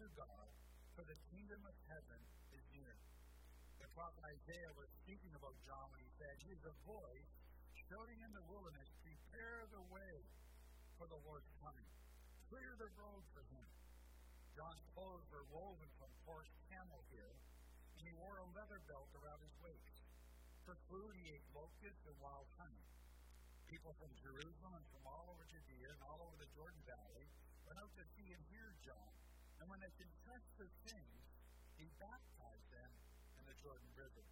to God, for the kingdom of heaven is near. The prophet Isaiah was speaking about John when he said, He is a voice shouting in the wilderness, Prepare the way for the Lord's coming. Clear the road for him. John's clothes were woven from coarse camel hair, and he wore a leather belt around his waist. For food, he ate locusts and wild honey. People from Jerusalem and from all over Judea and all over the Jordan Valley went out to see and hear John. And when they confessed their sins, he baptized them in the Jordan River.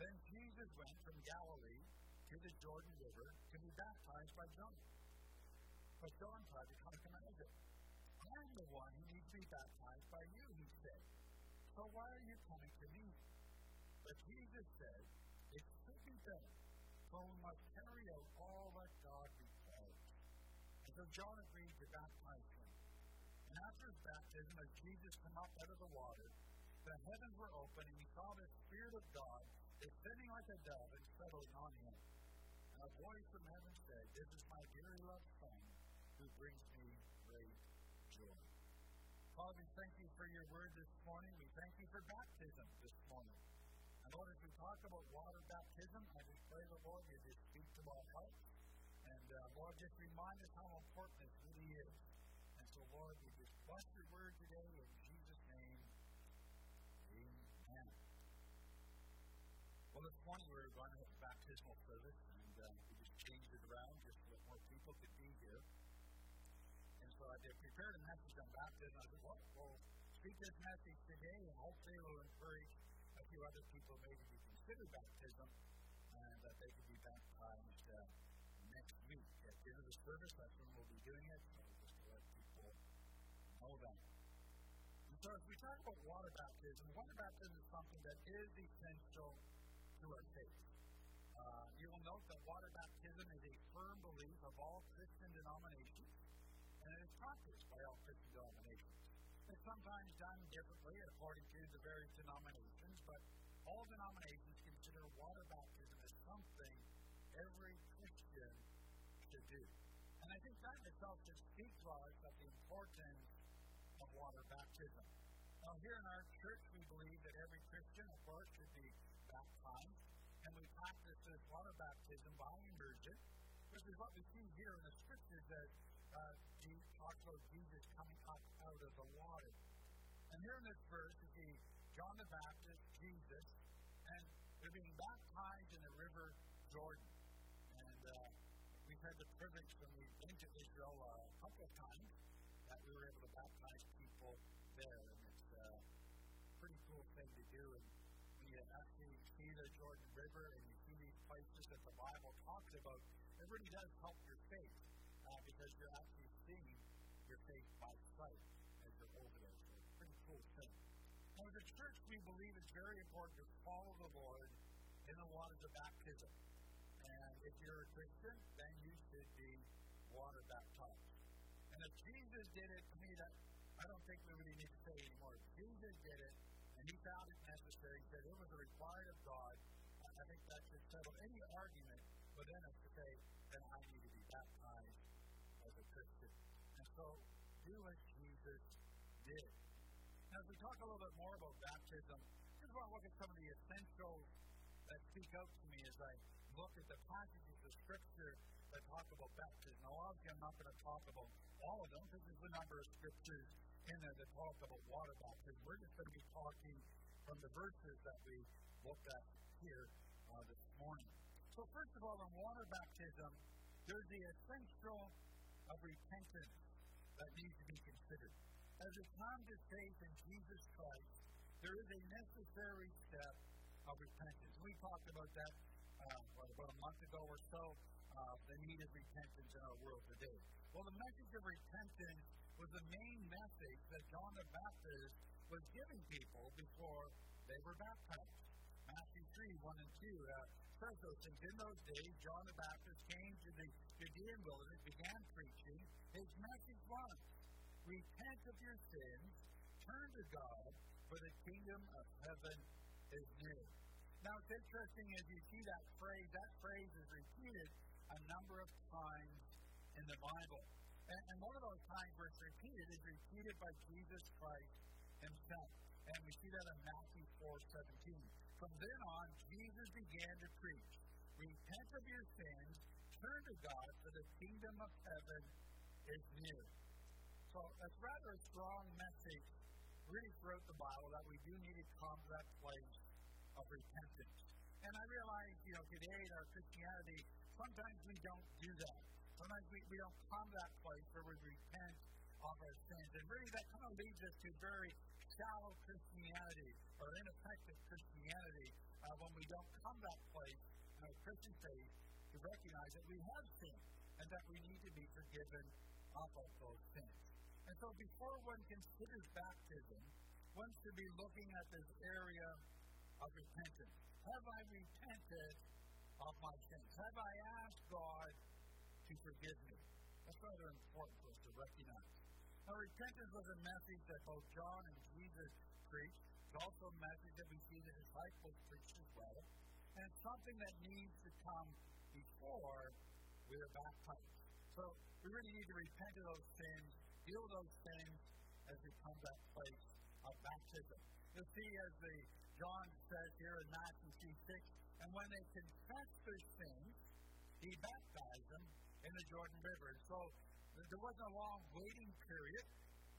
Then Jesus went from Galilee to the Jordan River to be baptized by John. But John tried to come to him. I'm the one who needs to be baptized by you, he said. So why are you coming to me? But Jesus said, It should be done, for we must carry out all that God requires. And so John agreed to baptize after his baptism, as Jesus came up out of the water, the heavens were open, and he saw the Spirit of God descending like a dove and settling on him. And a voice from heaven said, This is my dearly loved Son, who brings me great joy. Father, we thank you for your word this morning. We thank you for baptism this morning. And Lord, as we talk about water baptism, I just pray, the Lord, you just speak to our hearts. And uh, Lord, just remind us how important this really is. And so, Lord, we bless your word today in Jesus' name. Amen. Well, this morning we're going to have a baptismal service, and uh, we just changed it around just so that more people could be here. And so I did prepared a message on baptism. I said, well, we'll speak this message today, and hopefully it will encourage a few other people maybe to consider baptism and that they could be baptized uh, next week. At the end of the service, that's when we'll be doing it, so just to let people that. And so as we talk about water baptism, water baptism is something that is essential to our faith. Uh, you will note that water baptism is a firm belief of all Christian denominations, and it is practiced by all Christian denominations. It's sometimes done differently according to the various denominations, but all denominations consider water baptism as something every Christian should do. And I think that itself should speak to us of the importance of water baptism. Now, here in our church, we believe that every Christian, of course, should be baptized, and we practice this water baptism by immersion, which is what we see here in the scriptures that uh, Jesus talks about Jesus coming up out of the water. And here in this verse, we see John the Baptist, Jesus, and they're being baptized in the river Jordan. And uh, we've had the privilege when we've to Israel uh, a couple of times that we were able to baptize people there. And it's uh, a pretty cool thing to do. And you actually see the Jordan River and you see these places that the Bible talks about, it really does help your faith uh, because you're actually seeing your faith by sight as you're over there. So it's a pretty cool thing. Now, as a church, we believe it's very important to follow the Lord in the waters of baptism. And if you're a Christian, then you should be water baptized. And if Jesus did it, to me, that I don't think we really need to say anymore. Jesus did it, and he found it necessary, he said it was a required of God, I think that should settle any argument within us to say that I need to be baptized as a Christian. And so, do as Jesus did. Now, as we talk a little bit more about baptism, just want to look at some of the essentials that speak out to me as I look at the passages of Scripture that talk about baptism. Now, obviously, I'm not going to talk about all of them because there's a number of Scriptures in there that talk about water baptism. We're just going to be talking from the verses that we looked at here uh, this morning. So, first of all, in water baptism, there's the essential of repentance that needs to be considered. As it comes to faith in Jesus Christ, there is a necessary step of repentance. We talked about that uh, about a month ago or so, uh, the need of repentance in our world today. Well, the message of repentance was the main message that John the Baptist was giving people before they were baptized. Matthew 3, 1 and 2 uh, says those things. In those days, John the Baptist came to the Judean wilderness, began preaching. His message was, Repent of your sins, turn to God, for the kingdom of heaven is near. Now, it's interesting as you see that phrase, that phrase is repeated a number of times in the Bible. And, and one of those times where it's repeated is repeated by Jesus Christ himself. And we see that in Matthew 4 17. From then on, Jesus began to preach Repent of your sins, turn to God, for the kingdom of heaven is near. So that's rather a strong message really throughout the Bible that we do need to come to that place of repentance. And I realize, you know, today in our Christianity, sometimes we don't do that. Sometimes we, we don't come to that place where we repent of our sins. And really that kind of leads us to very shallow Christianity or ineffective Christianity uh, when we don't come to that place in our Christian faith to recognize that we have sinned and that we need to be forgiven of those sins. And so before one considers baptism, one should be looking at this area of repentance. Have I repented of my sins? Have I asked God to forgive me? That's rather important for us to recognize. Now, repentance was a message that both John and Jesus preached. It's also a message that we see the disciples preach as well. And it's something that needs to come before we are baptized. So we really need to repent of those sins, deal with those sins as we come to that place of baptism. You'll see as the John says here in Matthew 6, and when they confess their sins, he baptized them in the Jordan River. So there wasn't a long waiting period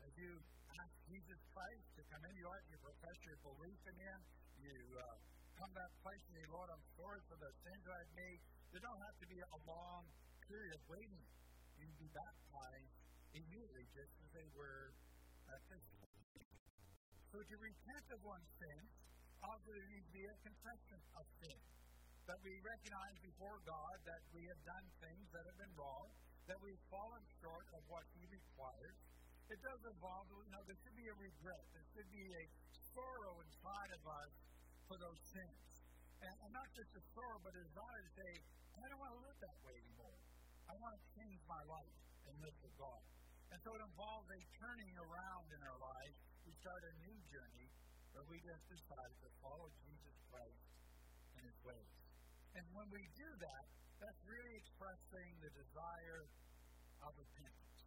as you ask Jesus Christ to come in. You ought to profess your belief in Him. You uh, come that place and say, Lord, I'm sorry for the sins I've made. There don't have to be a long period of waiting. You can be baptized immediately, just as they were at this. So to repent of one's sins, there needs to be a confession of sin. That we recognize before God that we have done things that have been wrong, that we've fallen short of what He requires. It does involve, you know, there should be a regret. There should be a sorrow inside of us for those sins. And, and not just a sorrow, but a desire to say, I don't want to live that way anymore. I want to change my life and live for God. And so it involves a turning around in our lives. We start a new journey where we just decide to follow Jesus Christ and His ways. And when we do that, that's really expressing the desire of repentance.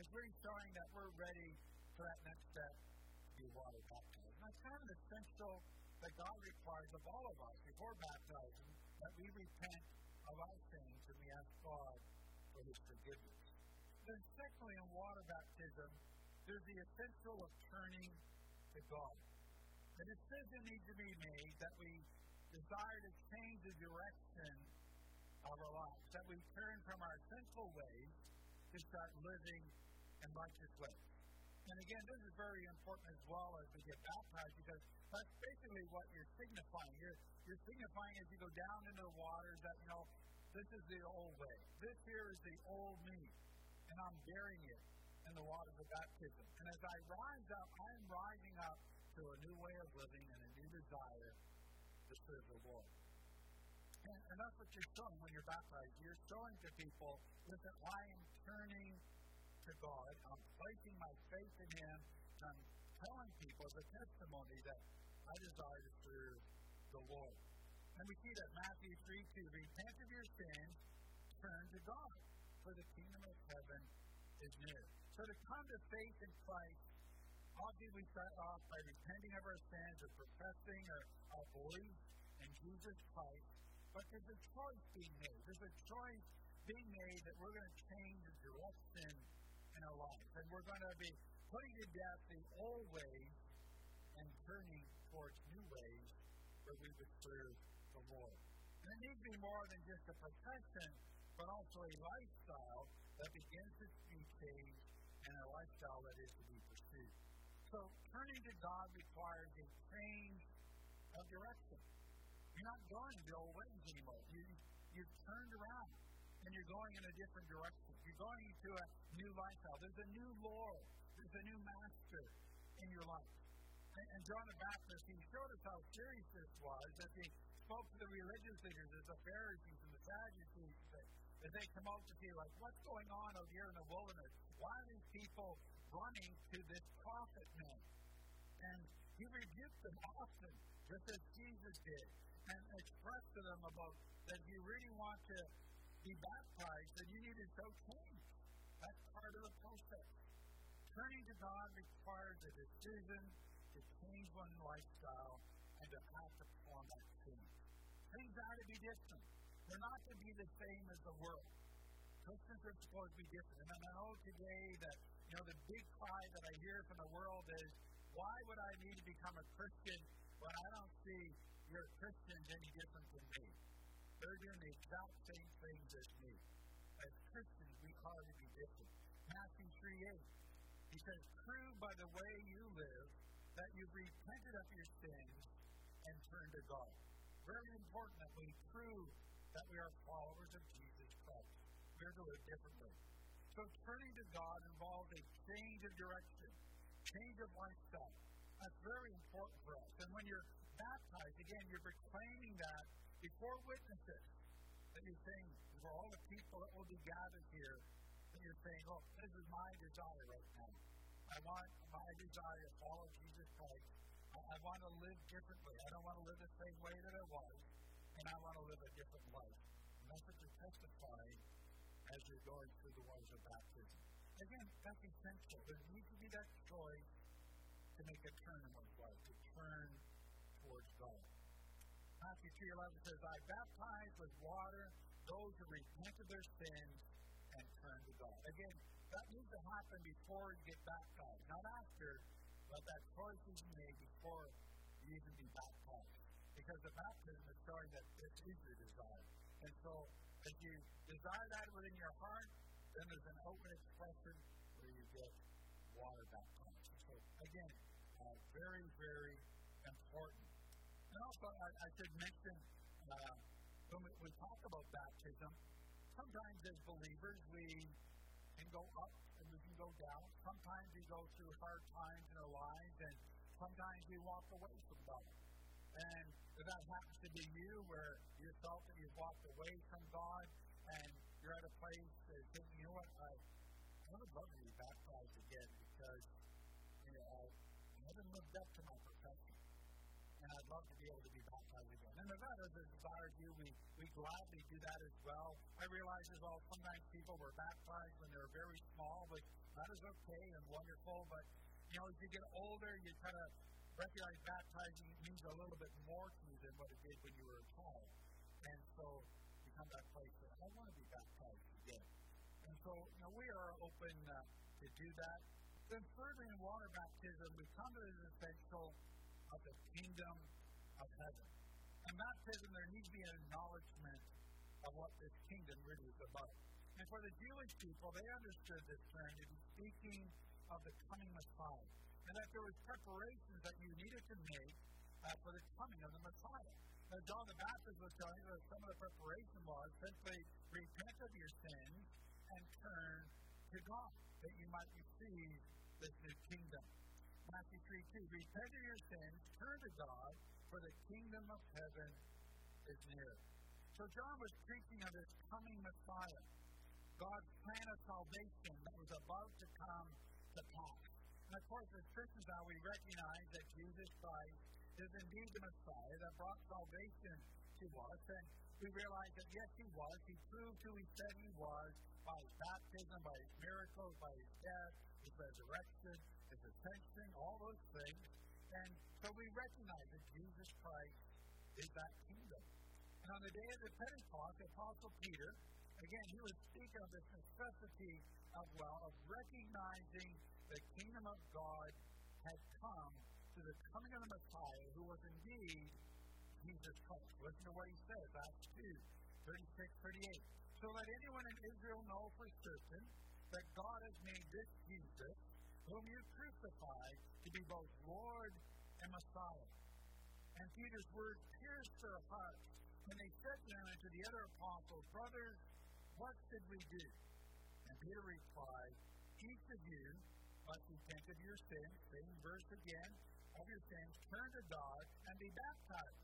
It's really showing that we're ready for that next step to be water baptized. And that's kind of essential that God requires of all of us before baptizing that we repent of our sins and we ask God for His forgiveness. Then, secondly, in water baptism, there's the essential of turning to God. A decision needs to be made that we desire to change the direction of our lives, that we turn from our sinful ways to start living in righteous ways. And again, this is very important as well as we get baptized because that's basically what you're signifying. You're, you're signifying as you go down into the waters that, you know, this is the old way. This here is the old me. And I'm burying it in the waters of baptism. And as I rise up, I am rising up to a new way of living and a new desire serve the Lord. And, and that's what you're showing when you're baptized. You're showing to people, listen, I am turning to God. I'm placing my faith in Him. I'm telling people the testimony that I desire to serve the Lord. And we see that Matthew 3 2, repent of your sins, turn to God, for the kingdom of heaven is near. So to come to faith in Christ, obviously we start off by repenting of our sins or professing our, our belief in Jesus Christ. But there's a choice being made. There's a choice being made that we're going to change the direction in our life. And we're going to be putting to death the old ways and turning towards new ways where we would serve the Lord. And it needs to be more than just a profession, but also a lifestyle that begins to be changed and a lifestyle that is to be pursued. So turning to God requires a change of direction. You're not going the old ways anymore. You, you've turned around and you're going in a different direction. You're going into a new lifestyle. There's a new Lord. There's a new master in your life. And, and John the Baptist, he showed us how serious this was as he spoke to the religious leaders, as the Pharisees and the Sadducees, as they come out to see, like, what's going on out here in the wilderness? Why are these people running to this prophet man? And he rebuked them often, just as Jesus did, and expressed to them about that if you really want to be baptized, then you need to show change. That's part of the process. Turning to God requires a decision to change one's lifestyle and to have to perform that change. Things got to be different. They're not to be the same as the world. Christians are supposed to be different. And I know today that, you know, the big cry that I hear from the world is, why would I need to become a Christian when I don't see your Christians any different than me? They're doing the exact same things as me. As Christians, we call to be different. Matthew 3 8. He says, Prove by the way you live that you've repented of your sins and turned to God. Very important that we prove that we are followers of Jesus Christ. Live differently. So turning to God involves a change of direction, change of lifestyle. That's very important for us. And when you're baptized, again, you're proclaiming that before witnesses. That you're saying, for all the people that will be gathered here, that you're saying, oh, this is my desire right now. I want my desire to follow Jesus Christ. I, I want to live differently. I don't want to live the same way that I was, and I want to live a different life. And that's what you're testifying as you're going through the waters of baptism. Again, that's essential. There needs to be that choice to make a turn in one's life, to turn towards God. Matthew 3.11 says, I baptize with water those who repent of their sins and turn to God. Again, that needs to happen before you get baptized, not after, but that choice is made before you even be baptized. Because the baptism is showing that this is your desire. And so, as you desire that within your heart, then there's an open expression where you get water baptized. So, again, uh, very, very important. And also, I, I should mention uh, when we, we talk about baptism, sometimes as believers we can go up and we can go down. Sometimes we go through hard times in our lives, and sometimes we walk away from God. And if that happens to be you, where you felt that you've walked away from God, and you're at a place that thinking, you know what, I, I would love to be baptized again because you know, I haven't lived up to my profession. And I'd love to be able to be baptized again. And if that is a desire to you, we, we gladly do that as well. I realize as well sometimes people were baptized when they were very small, but that is okay and wonderful. But, you know, as you get older, you kind of recognize baptizing means a little bit more to you than what it did when you were a child. And so you come to that place that I want to be baptized again. And so, you know, we are open uh, to do that. Then further in water baptism, we come to the essential of the kingdom of heaven. And baptism, there needs to be an acknowledgement of what this kingdom really is about. And for the Jewish people, they understood this term to be speaking of the coming Messiah. And that there was preparations that you needed to make uh, for the coming of the Messiah. Now, John the Baptist was telling you that some of the preparation was simply repent of your sins and turn to God, that you might receive this new kingdom. Matthew 3 2. Repent of your sins, turn to God, for the kingdom of heaven is near. So John was preaching of this coming Messiah, God's plan of salvation that was about to come to pass. And of course, as Christians now, we recognize that Jesus Christ is indeed the Messiah that brought salvation to us. And we realize that yes, he was. He proved who he said he was by his baptism, by his miracles, by his death, his resurrection, his ascension, all those things. And so we recognize that Jesus Christ is that kingdom. And on the day of the Pentecost, the Apostle Peter, again, he was speaking of this necessity of, well, of recognizing the kingdom of God had come to the coming of the Messiah, who was indeed Jesus Christ. Listen to what he says, Acts 2, 36, 38. So let anyone in Israel know for certain that God has made this Jesus, whom you crucified, to be both Lord and Messiah. And Peter's words pierced their hearts when they said to him and to the other apostles, Brothers, what should we do? And Peter replied, Each of you must repent of your sins, same verse again, of your sins, turn to God, and be baptized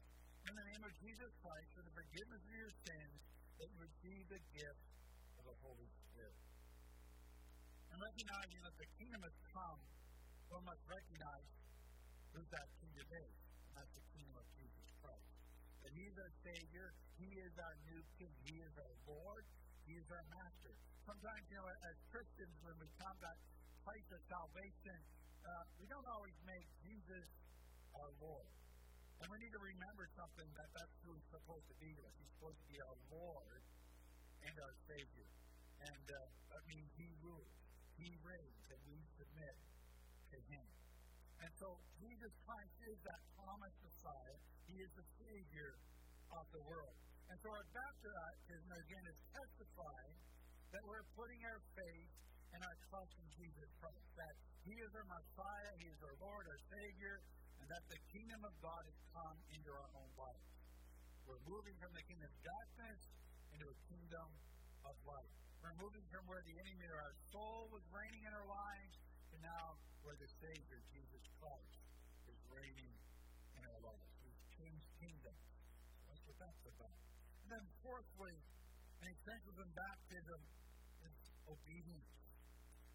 in the name of Jesus Christ for the forgiveness of your sins, that you receive the gift of the Holy Spirit. And recognizing that the kingdom has come, we must recognize who that kingdom is. That's the kingdom of Jesus Christ. That He is our Savior, He is our new King, He is our Lord, He is our master. Sometimes, you know, as Christians, when we come to place of salvation, uh, we don't always make Jesus our Lord. And we need to remember something that that's who he's supposed to be to us. He's supposed to be our Lord and our Savior. And uh, that means He rules, He reigns, and we submit to Him. And so Jesus Christ is that promised Messiah. He is the Savior of the world. And so our baptism, uh, again, is testifying that we're putting our faith and our trust in Jesus Christ. That He is our Messiah, He is our Lord, our Savior, and that the kingdom of God has come into our own life. We're moving from the kingdom of darkness into a kingdom of light. We're moving from where the enemy our soul was reigning in our lives to now where the Savior, Jesus Christ, is reigning in our lives. We've changed kingdoms. That's what that's about. Then fourthly, an example of baptism is obedience.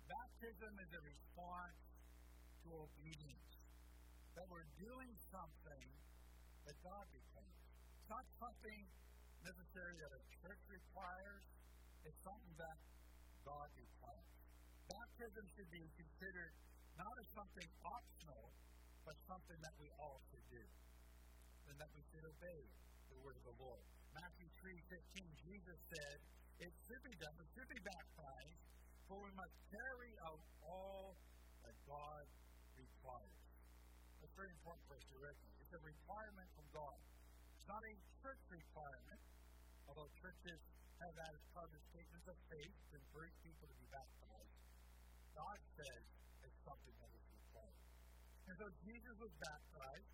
Baptism is a response to obedience. That we're doing something that God requires. It's not something necessary that a church requires, it's something that God requires. Baptism should be considered not as something optional, but something that we all should do, and that we should obey the word of the Lord. Matthew 3:15, Jesus said, "It should be done, we should be baptized, for we must carry out all that God requires." That's very important for us to recognize. It's a requirement from God. It's not a church requirement, although churches have that as part of statements of faith to encourage people to be baptized. God says it's something that is required. And so Jesus was baptized,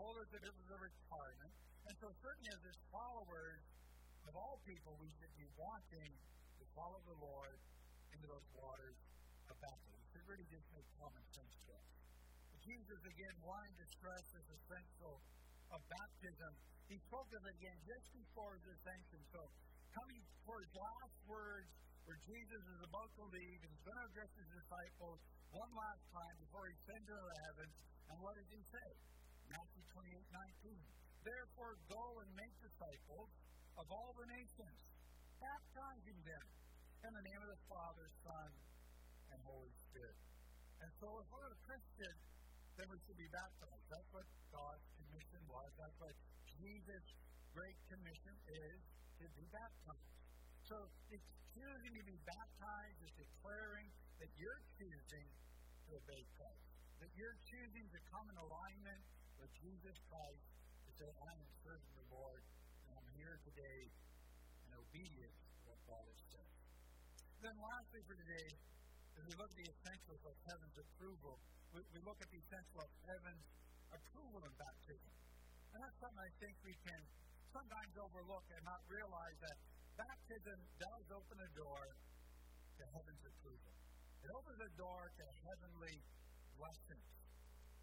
told us that it was a requirement, and so certainly as his followers of all people, we should be wanting to follow the Lord into those waters of baptism. It should really just make common sense to us. Jesus, again, wanting to stress this essential of baptism, he spoke of it again just before his ascension. So, coming his last words, where Jesus is about to leave and he's going to address his disciples one last time before he sends them to heaven. And what does he say? Matthew 28 19. Therefore, go and make disciples of all the nations, baptizing them in the name of the Father, Son, and Holy Spirit. And so, if we're a Christian, then we should be baptized. That's what God's commission was. That's what Jesus' great commission is to be baptized. So, it's choosing to be baptized is declaring that you're choosing to obey Christ, that you're choosing to come in alignment with Jesus Christ say, I am serving the Lord, and I'm here today in obedience to what God has said. Then lastly for today, as we look at the essentials of heaven's approval, we, we look at the essential of heaven's approval in baptism. And that's something I think we can sometimes overlook and not realize that baptism does open a door to heaven's approval. It opens a door to heavenly blessings.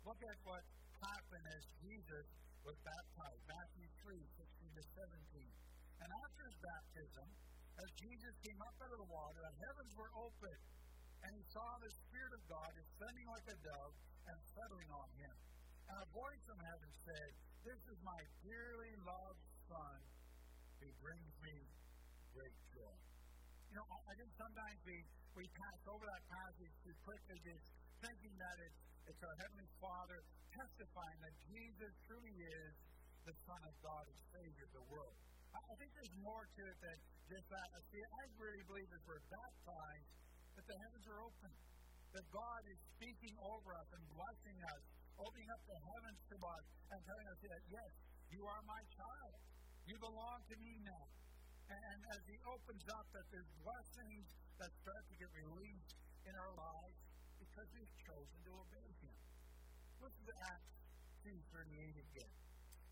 Look at what happened as Jesus was baptized. Matthew 3, 16 to 17. And after his baptism, as Jesus came up out of the water, the heavens were open, and he saw the Spirit of God descending like a dove and settling on him. And a voice from heaven said, This is my dearly loved Son, who brings me great joy. You know, I think sometimes we, we pass over that passage too quickly, thinking that it's, it's our Heavenly Father testifying that Jesus truly is the Son of God and Savior of the world. I think there's more to it than just that. See, I really believe that we're baptized, that the heavens are open, that God is speaking over us and blessing us, opening up the heavens to us, and telling us that, yes, you are my child. You belong to me now. And as He opens up, that there's blessings that start to get released in our lives because we've chosen to obey Him. Listen to Acts 2.38 again.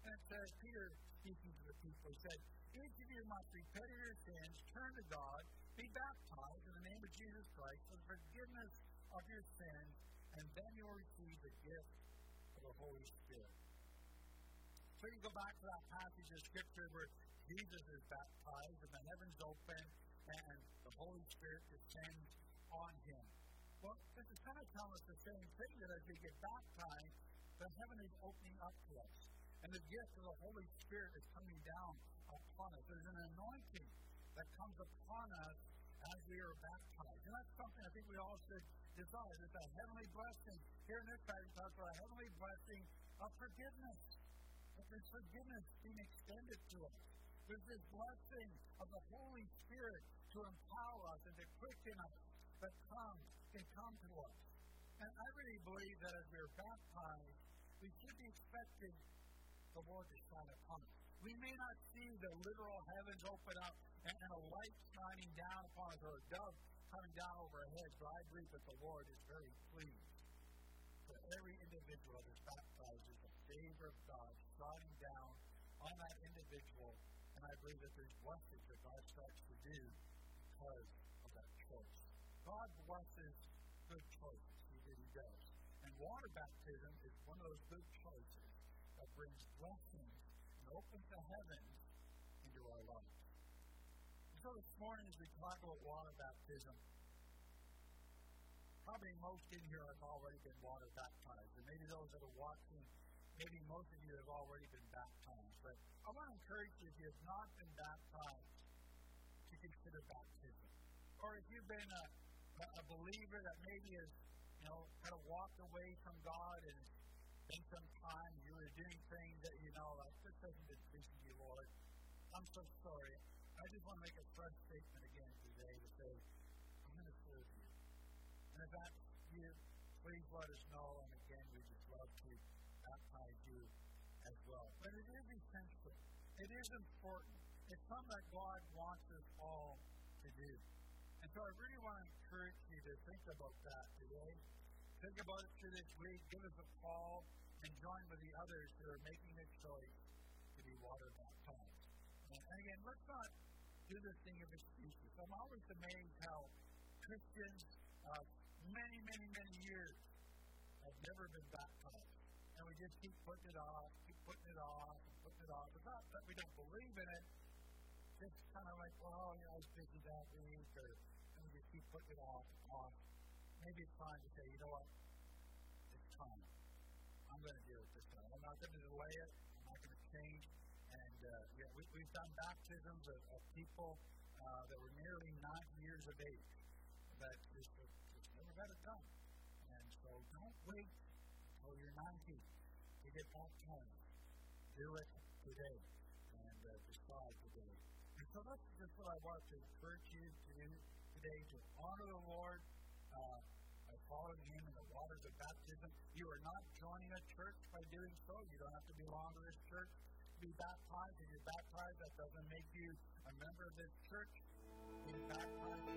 And it says, Peter speaking to the people, he said, Each of you must repent of your sins, turn to God, be baptized in the name of Jesus Christ for the forgiveness of your sins, and then you will receive the gift of the Holy Spirit. So you go back to that passage of Scripture where Jesus is baptized and the heavens open and the Holy Spirit descends on him. Well, this is kind of telling us the same thing that as we get baptized, the heaven is opening up to us. And the gift of the Holy Spirit is coming down upon us. There's an anointing that comes upon us as we are baptized. And that's something I think we all should desire. There's a heavenly blessing. Here in this passage, talks about a heavenly blessing of forgiveness. That there's forgiveness being extended to us. There's this blessing of the Holy Spirit to empower us and to quicken us that comes, can come to us. And I really believe that as we are baptized, we should be expecting the Lord to shine upon us. We may not see the literal heavens open up and, and a light shining down upon us or a dove coming down over our heads, but I believe that the Lord is very pleased. For every individual that is baptized is the favor of God shining down on that individual, and I believe that there's blessings that God starts to do because of that choice. God blesses good choices. He does. And water baptism is one of those good choices that brings blessings and opens the heavens into our lives. So this morning, as we talk about water baptism, probably most in here have already been water baptized. And maybe those that are watching, maybe most of you have already been baptized. But I want to encourage you, if you have not been baptized, to consider baptism. Or if you've been a, a believer that maybe has, you know, kind of walked away from God and spent some time, you were doing things that you know, like, this hasn't been pleasing you, Lord. I'm so sorry. I just want to make a fresh statement again today to say, I'm going to serve you. And if that's you, please let us know. And again, we just love to baptize you as well. But it is essential. It is important. It's something that God wants us all to do. And so I really want to encourage you to think about that today. Think about it through this week. Give us a call and join with the others who are making a choice to be water baptized. And again, let's not do this thing of excuses. I'm always amazed how Christians, uh, many, many, many years, have never been baptized. And we just keep putting it off, keep putting it off, and putting it off. It's not that we don't believe in it. It's kind of like, well, you know, I was busy that week, or keep putting it off, off. Maybe it's time to say, you know what? It's time. I'm going to do it this time. I'm not going to delay it. I'm not going to change and uh, yeah, we, we've done baptisms of, of people uh, that were nearly nine years of age that just, just never got it done. And so don't wait until you're 90 to get baptized. Do it today and uh, decide today. And so that's just what I want to encourage you to do today to honor the Lord uh, following Him in the waters of baptism. You are not joining a church by doing so. You don't have to belong to this church be baptized. If you're baptized, that doesn't make you a member of this church. Being baptized